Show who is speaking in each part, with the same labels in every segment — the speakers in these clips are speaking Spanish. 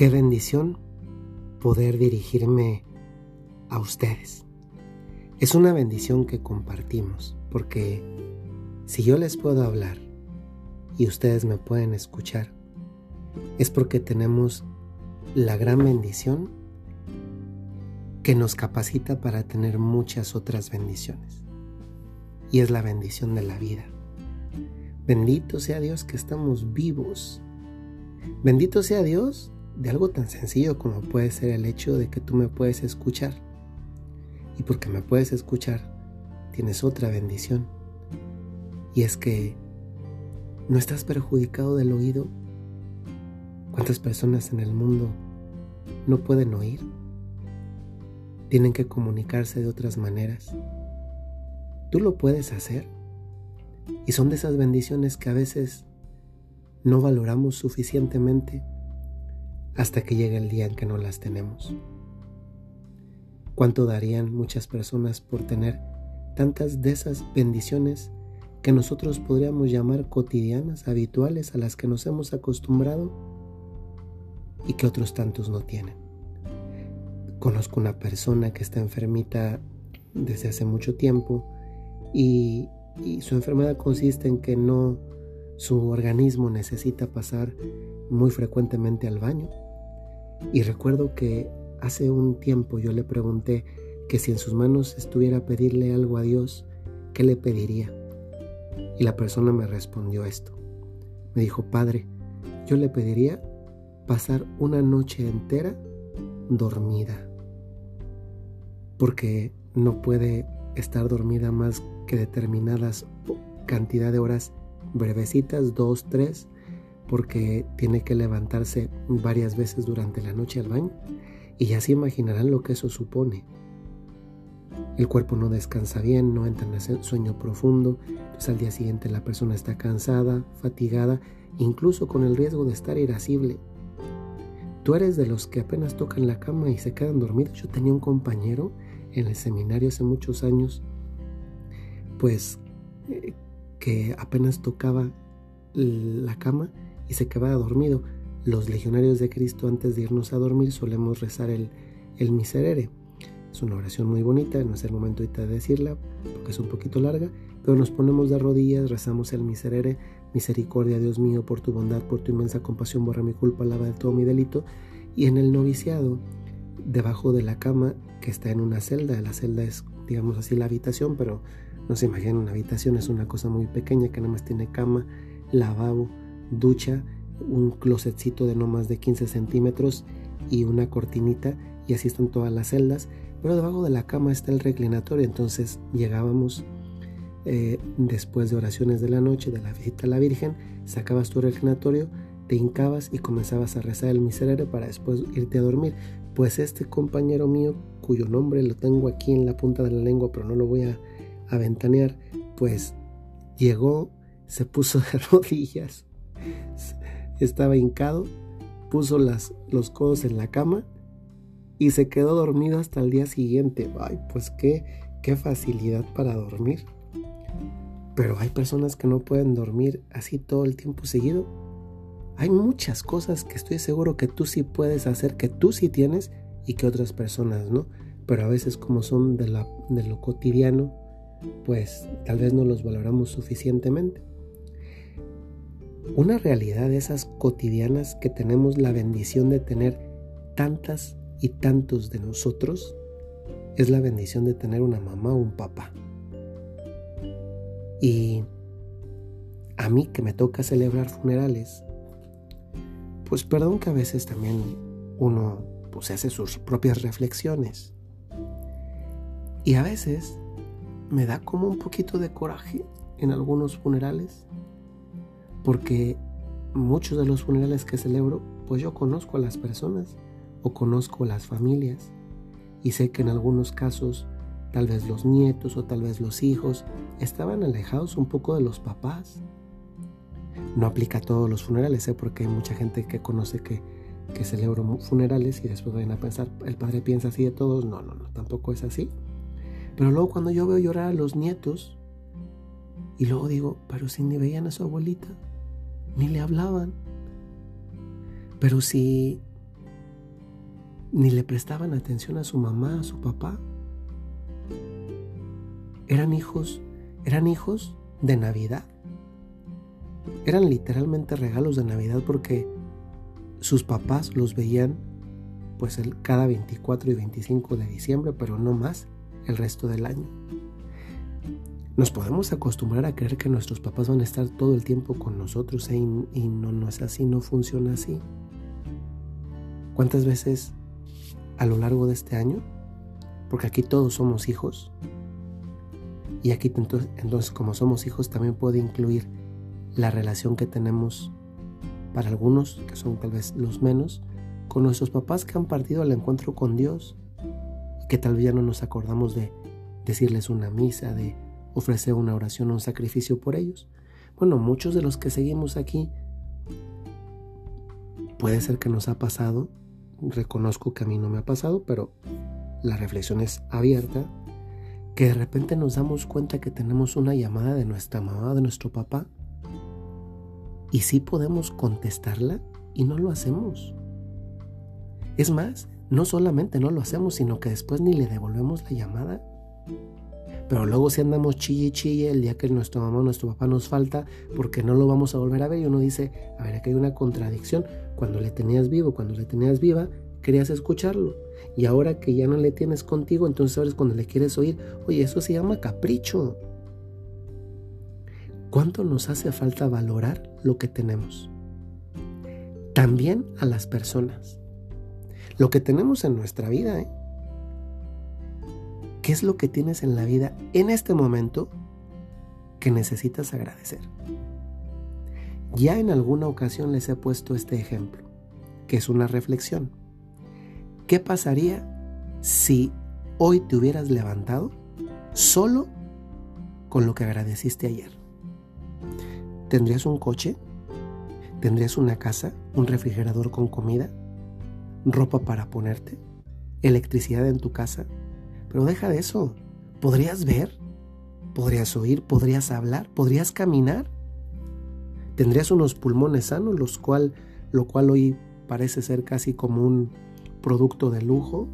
Speaker 1: Qué bendición poder dirigirme a ustedes. Es una bendición que compartimos, porque si yo les puedo hablar y ustedes me pueden escuchar, es porque tenemos la gran bendición que nos capacita para tener muchas otras bendiciones. Y es la bendición de la vida. Bendito sea Dios que estamos vivos. Bendito sea Dios de algo tan sencillo como puede ser el hecho de que tú me puedes escuchar. Y porque me puedes escuchar, tienes otra bendición. Y es que no estás perjudicado del oído. ¿Cuántas personas en el mundo no pueden oír? Tienen que comunicarse de otras maneras. Tú lo puedes hacer. Y son de esas bendiciones que a veces no valoramos suficientemente hasta que llegue el día en que no las tenemos. ¿Cuánto darían muchas personas por tener tantas de esas bendiciones que nosotros podríamos llamar cotidianas, habituales, a las que nos hemos acostumbrado y que otros tantos no tienen? Conozco una persona que está enfermita desde hace mucho tiempo y, y su enfermedad consiste en que no su organismo necesita pasar muy frecuentemente al baño. Y recuerdo que hace un tiempo yo le pregunté que si en sus manos estuviera pedirle algo a Dios, ¿qué le pediría? Y la persona me respondió esto. Me dijo, Padre, yo le pediría pasar una noche entera dormida, porque no puede estar dormida más que determinadas cantidad de horas brevecitas, dos, tres, porque tiene que levantarse varias veces durante la noche al baño. Y ya se imaginarán lo que eso supone. El cuerpo no descansa bien, no entra en el sueño profundo, entonces al día siguiente la persona está cansada, fatigada, incluso con el riesgo de estar irascible. Tú eres de los que apenas tocan la cama y se quedan dormidos. Yo tenía un compañero en el seminario hace muchos años, pues eh, que apenas tocaba la cama y se quedaba dormido. Los legionarios de Cristo antes de irnos a dormir solemos rezar el, el miserere. Es una oración muy bonita, no es el momento de decirla porque es un poquito larga, pero nos ponemos de rodillas, rezamos el miserere, misericordia Dios mío, por tu bondad, por tu inmensa compasión, borra mi culpa, lava de todo mi delito. Y en el noviciado, debajo de la cama, que está en una celda, la celda es, digamos así, la habitación, pero no se imaginen una habitación, es una cosa muy pequeña que nada más tiene cama, lavabo, ducha, un closetcito de no más de 15 centímetros y una cortinita y así están todas las celdas, pero debajo de la cama está el reclinatorio, entonces llegábamos eh, después de oraciones de la noche, de la visita a la Virgen, sacabas tu reclinatorio, te hincabas y comenzabas a rezar el miserere para después irte a dormir. Pues este compañero mío, cuyo nombre lo tengo aquí en la punta de la lengua, pero no lo voy a, a ventanear, pues llegó, se puso de rodillas estaba hincado, puso los codos en la cama y se quedó dormido hasta el día siguiente. Ay, pues qué, qué facilidad para dormir. Pero hay personas que no pueden dormir así todo el tiempo seguido. Hay muchas cosas que estoy seguro que tú sí puedes hacer, que tú sí tienes y que otras personas no. Pero a veces como son de, la, de lo cotidiano, pues tal vez no los valoramos suficientemente. Una realidad de esas cotidianas que tenemos la bendición de tener tantas y tantos de nosotros es la bendición de tener una mamá o un papá. Y a mí que me toca celebrar funerales, pues perdón que a veces también uno pues hace sus propias reflexiones. Y a veces me da como un poquito de coraje en algunos funerales porque muchos de los funerales que celebro, pues yo conozco a las personas o conozco a las familias y sé que en algunos casos tal vez los nietos o tal vez los hijos estaban alejados un poco de los papás. No aplica a todos los funerales, ¿eh? porque hay mucha gente que conoce que, que celebro funerales y después vayan a pensar, el padre piensa así de todos. No, no, no, tampoco es así. Pero luego cuando yo veo llorar a los nietos y luego digo, pero si ni veían a su abuelita, ni le hablaban. Pero si ni le prestaban atención a su mamá, a su papá. Eran hijos, eran hijos de Navidad. Eran literalmente regalos de Navidad porque sus papás los veían pues cada 24 y 25 de diciembre, pero no más el resto del año. Nos podemos acostumbrar a creer que nuestros papás van a estar todo el tiempo con nosotros ¿eh? y, no, no es así, no funciona así. ¿Cuántas veces a lo largo de este año? Porque aquí todos somos hijos. Y aquí entonces, entonces como somos hijos también puede incluir la relación que tenemos para algunos, que son tal vez los menos, con nuestros papás que han partido al encuentro con Dios y que tal vez ya no nos acordamos de decirles una misa, de ofrecer una oración o un sacrificio por ellos. Bueno, muchos de los que seguimos aquí, puede ser que nos ha pasado, reconozco que a mí no me ha pasado, pero la reflexión es abierta, que de repente nos damos cuenta que tenemos una llamada de nuestra mamá, de nuestro papá, y sí podemos contestarla y no lo hacemos. Es más, no solamente no lo hacemos, sino que después ni le devolvemos la llamada. Pero luego si andamos chille chille el día que nuestra mamá o nuestro papá nos falta porque no lo vamos a volver a ver y uno dice, a ver, aquí hay una contradicción. Cuando le tenías vivo, cuando le tenías viva, querías escucharlo. Y ahora que ya no le tienes contigo, entonces ahora cuando le quieres oír. Oye, eso se llama capricho. ¿Cuánto nos hace falta valorar lo que tenemos? También a las personas. Lo que tenemos en nuestra vida, ¿eh? ¿Qué es lo que tienes en la vida en este momento que necesitas agradecer? Ya en alguna ocasión les he puesto este ejemplo, que es una reflexión. ¿Qué pasaría si hoy te hubieras levantado solo con lo que agradeciste ayer? ¿Tendrías un coche? ¿Tendrías una casa? ¿Un refrigerador con comida? ¿Ropa para ponerte? ¿Electricidad en tu casa? Pero deja de eso. ¿Podrías ver? ¿Podrías oír? ¿Podrías hablar? ¿Podrías caminar? ¿Tendrías unos pulmones sanos, los cual, lo cual hoy parece ser casi como un producto de lujo?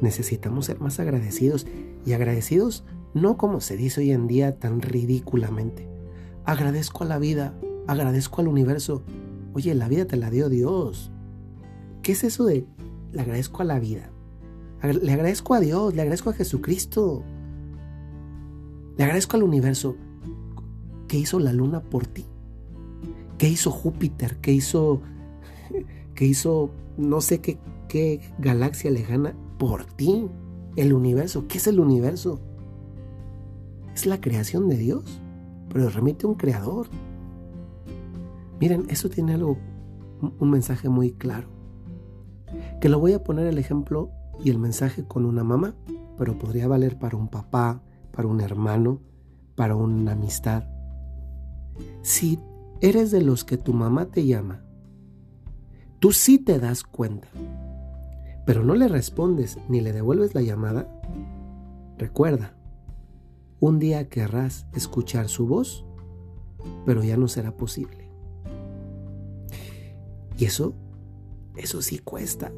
Speaker 1: Necesitamos ser más agradecidos y agradecidos no como se dice hoy en día tan ridículamente, Agradezco a la vida, agradezco al universo. Oye, la vida te la dio Dios. ¿Qué es eso de le agradezco a la vida? Le agradezco a Dios, le agradezco a Jesucristo. Le agradezco al universo que hizo la luna por ti. ¿Qué hizo Júpiter? ¿Qué hizo, qué hizo no sé qué, qué galaxia lejana por ti? El universo. ¿Qué es el universo? Es la creación de Dios pero remite a un creador. Miren, eso tiene algo, un mensaje muy claro. Que lo voy a poner el ejemplo y el mensaje con una mamá, pero podría valer para un papá, para un hermano, para una amistad. Si eres de los que tu mamá te llama, tú sí te das cuenta, pero no le respondes ni le devuelves la llamada, recuerda, un día querrás escuchar su voz, pero ya no será posible. Y eso, eso sí cuesta.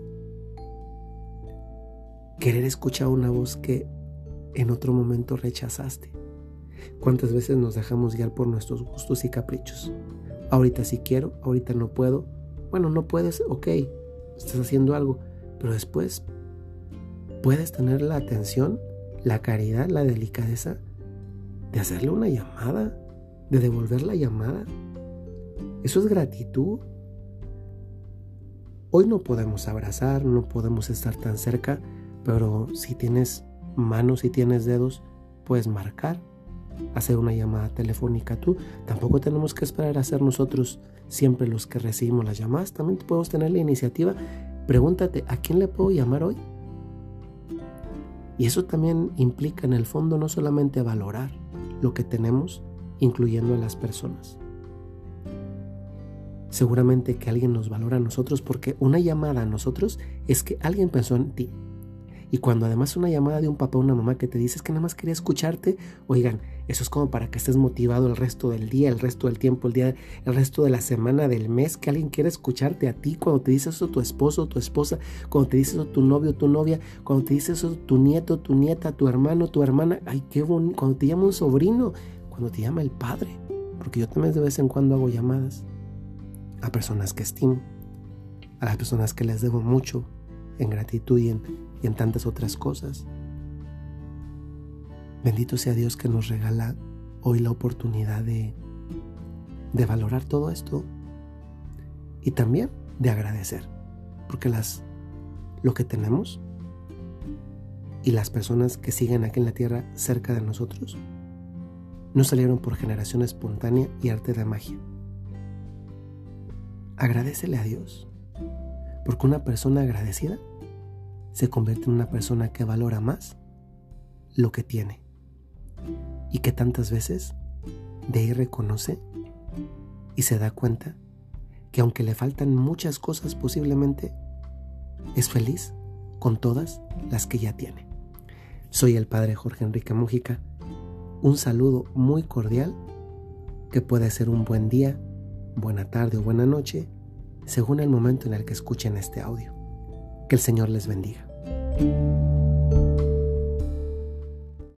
Speaker 1: Querer escuchar una voz que en otro momento rechazaste. ¿Cuántas veces nos dejamos guiar por nuestros gustos y caprichos? Ahorita sí quiero, ahorita no puedo. Bueno, no puedes, ok, estás haciendo algo, pero después puedes tener la atención, la caridad, la delicadeza de hacerle una llamada, de devolver la llamada. Eso es gratitud. Hoy no podemos abrazar, no podemos estar tan cerca, pero si tienes manos y tienes dedos, puedes marcar, hacer una llamada telefónica tú. Tampoco tenemos que esperar a ser nosotros siempre los que recibimos las llamadas. También podemos tener la iniciativa. Pregúntate, ¿a quién le puedo llamar hoy? Y eso también implica en el fondo no solamente valorar, lo que tenemos, incluyendo a las personas. Seguramente que alguien nos valora a nosotros porque una llamada a nosotros es que alguien pensó en ti. Y cuando además una llamada de un papá o una mamá que te dice que nada más quería escucharte, oigan, eso es como para que estés motivado el resto del día, el resto del tiempo, el día, el resto de la semana, del mes, que alguien quiera escucharte a ti, cuando te dice eso tu esposo, tu esposa, cuando te dice eso tu novio, tu novia, cuando te dice eso tu nieto, tu nieta, tu hermano, tu hermana, ay, qué bonito, cuando te llama un sobrino, cuando te llama el padre, porque yo también de vez en cuando hago llamadas a personas que estimo, a las personas que les debo mucho en gratitud y en, y en tantas otras cosas. Bendito sea Dios que nos regala hoy la oportunidad de, de valorar todo esto y también de agradecer, porque las, lo que tenemos y las personas que siguen aquí en la tierra cerca de nosotros no salieron por generación espontánea y arte de magia. Agradecele a Dios, porque una persona agradecida se convierte en una persona que valora más lo que tiene y que tantas veces de ahí reconoce y se da cuenta que aunque le faltan muchas cosas posiblemente, es feliz con todas las que ya tiene. Soy el padre Jorge Enrique Mújica. Un saludo muy cordial que puede ser un buen día, buena tarde o buena noche, según el momento en el que escuchen este audio. Que el Señor les bendiga.